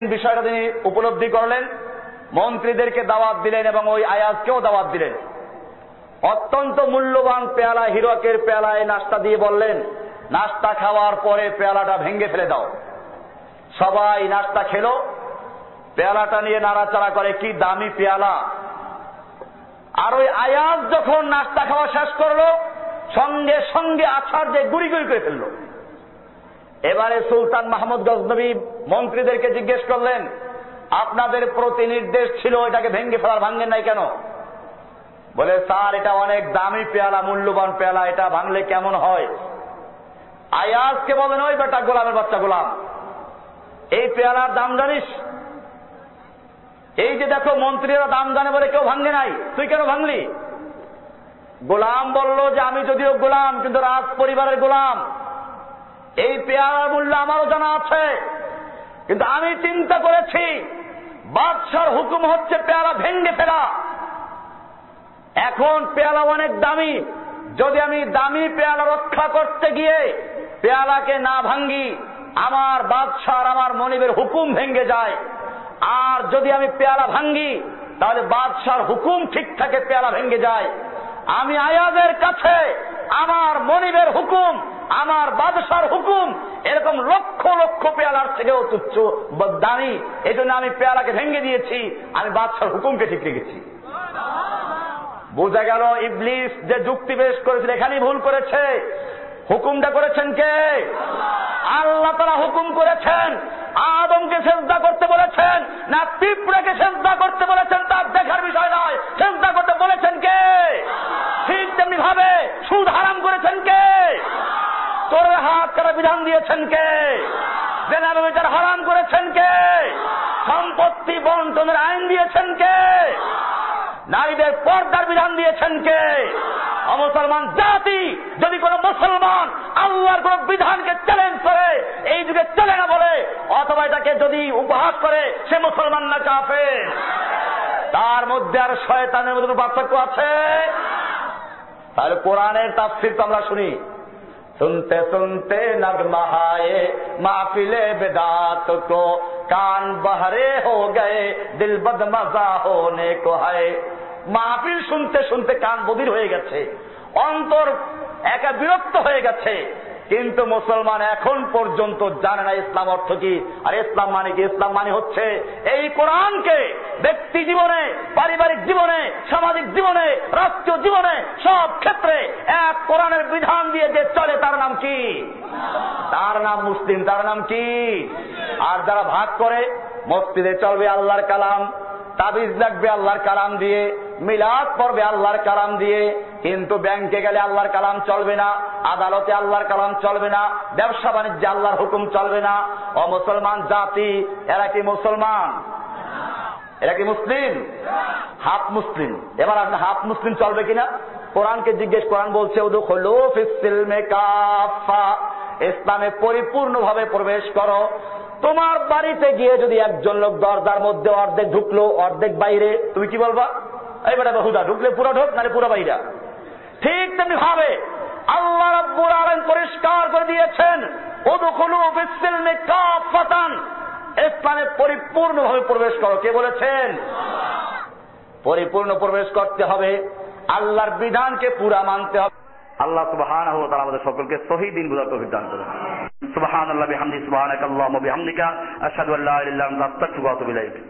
বিষয়টা তিনি উপলব্ধি করলেন। মন্ত্রীদেরকে দাওয়াত দিলেন এবং ওই আয়াজকেও দাওয়াত দিলেন। অত্যন্ত মূল্যবান পেয়ালা, হিরকের পেয়ালায় নাস্তা দিয়ে বললেন, নাস্তা খাওয়ার পরে পেয়ালাটা ভেঙে ফেলে দাও। সবাই নাস্তা খেলো। পেয়ালাটা নিয়ে নাড়াচাড়া করে, কি দামি পেয়ালা। আর ওই আয়াজ যখন নাস্তা খাওয়া শেষ করল, সঙ্গে সঙ্গে আছাড় যে গুড়ি গুড়ি করে ফেলল। এবারে সুলতান মাহমুদ গজনবী মন্ত্রীদেরকে জিজ্ঞেস করলেন, আপনাদের প্রতি নির্দেশ ছিল এটাকে ভেঙ্গে ফেলার ভাঙ্গেন নাই কেন? বলে, স্যার, এটা অনেক দামি পেয়ালা, মূল্যবান পেয়ালা, এটা ভাঙলে কেমন হয়? আয়াজকে বলেন, ওই বেটা গোলামের বাচ্চা গোলাম, এই পেয়ালার দাম জানিস? এই যে দেখো, মন্ত্রীরা দাম জানে বলে কেউ ভাঙ্গে নাই, তুই কেন ভাঙলি? গোলাম বলল যে, আমি যদিও গোলাম, কিন্তু রাজ পরিবারের গোলাম। এই পেয়ারার মূল্য আমারও জানা আছে। কিন্তু আমি চিন্তা করেছি, বাদশার হুকুম হচ্ছে পেয়ারা ভেঙ্গে ফেলা। এখন পেয়ালা অনেক দামি। যদি আমি দামি পেয়ালা রক্ষা করতে গিয়ে পেয়ালাকে না ভাঙ্গি, আমার বাদশার, আমার মনিবের হুকুম ভেঙ্গে যায়। আর যদি আমি পেয়ালা ভাঙ্গি, তাহলে বাদশার হুকুম ঠিক থাকে পেয়ালা ভেঙ্গে যায়। আমি আয়াদের কাছে আমার বাদশার হুকুম। এরকম লক্ষ লক্ষ পেয়ালার থেকেও তুচ্ছ দামি। এই জন্য আমি পেয়ালাকে ভেঙে দিয়েছি। আমি বাদশার হুকুমকে ঠিক রেখেছি। বোঝা গেল ইবলিস যে যুক্তি পেশ করেছিল, এখানেই ভুল করেছে। হুকুমটা করেছেন কে? আল্লাহ তারা হুকুম করেছেন। আদমকে সেজদা করতে বলেছেন, না পিঁপড়াকে সেজদা করতে বলেছেন তার দেখার বিষয় নয় সেজদা করতে বলেছেন কে ঠিক তেমনি ভাবে সুদ হারাম করেছেন কে তোর হাত কারা বিধান দিয়েছেন কে? বিচার হারাম করেছেন কে? সম্পত্তি বন্টনের আইন দিয়েছেন কে? নারীদের পর্দার বিধান দিয়েছেন কে? অমুসলমান জাতি, যদি কোন মুসলমান আল্লাহর কোন বিধানকে চ্যালেঞ্জ করে, এই যুগে চলে না বলে, অথবা এটাকে যদি উপহাস করে, সে মুসলমান না চাপে তার মধ্যে আর শয়তানের মধ্যে পার্থক্য আছে? তাহলে কোরআনের তাফসির তো আমরা শুনি। सुनते सुनते नगमहाए माफिले बेदात को कान बहरे हो गए दिल बद मजा होने को है মাহফিল শুনতে শুনতে কান বধির হয়ে গেছে অন্তর একা বিরক্ত হয়ে গেছে কিন্তু মুসলমান এখন পর্যন্ত জানে না ইসলাম অর্থ কি। আর ইসলাম মানে কি? ইসলাম মানে হচ্ছে এই কোরআনকে ব্যক্তি জীবনে, পারিবারিক জীবনে, সামাজিক জীবনে, রাষ্ট্রীয় জীবনে সব ক্ষেত্রে এক কোরআনের বিধান দিয়ে যে চলে, তার নাম কি? তার নাম মুসলিম, তার নাম কি? আর যারা ভাগ করে, মসজিদে চলবে আল্লাহর কালাম, তাবিজ লাগবে আল্লাহর কালাম দিয়ে, মিলাদ পড়বে আল্লাহর কালাম দিয়ে কিন্তু ব্যাংকে গেলে আল্লাহর কালাম চলবে না, আদালতে আল্লাহর কালাম চলবে না, ব্যবসা বাণিজ্যে আল্লাহর হুকুম চলবে না। ও মুসলমান জাতি, এরা কি মুসলমান? এরা কি মুসলিম? হাফ মুসলিম। এবার আপনি হাফ মুসলিম চলবে কিনা? কোরআনকে জিজ্ঞেস, কোরআন বলছে ইসলামে পরিপূর্ণভাবে প্রবেশ করো। তোমার বাড়িতে গিয়ে যদি একজন লোক দরজার মধ্যে অর্ধেক ঢুকলো, অর্ধেক বাইরে, তুমি কি বলবা? এই বেটা বহুদা ঢুকলে পুরো ঢোক, নাহলে পুরো বাইরা। ঠিক তেমনি ভাবে আল্লাহ রব্বুল আলম পরিষ্কার করে দিয়েছেন ওদুখলু বিসিলমে কাফাতান ইসলামে পরিপূর্ণভাবে প্রবেশ করো। কে বলেছেন? পরিপূর্ণ প্রবেশ করতে হবে। আল্লাহর বিধানকে পুরা মানতে হবে। আল্লাহ সুবহান আমাদের সকলকে সহি দিন বুঝার তৌফিক করেন। সুবহান আল্লাহ বিহামদি সুবহানাক আল্লাহুম্মা বিহামদিকা, আশহাদু আল্লা ইলাহা ইল্লা আনতা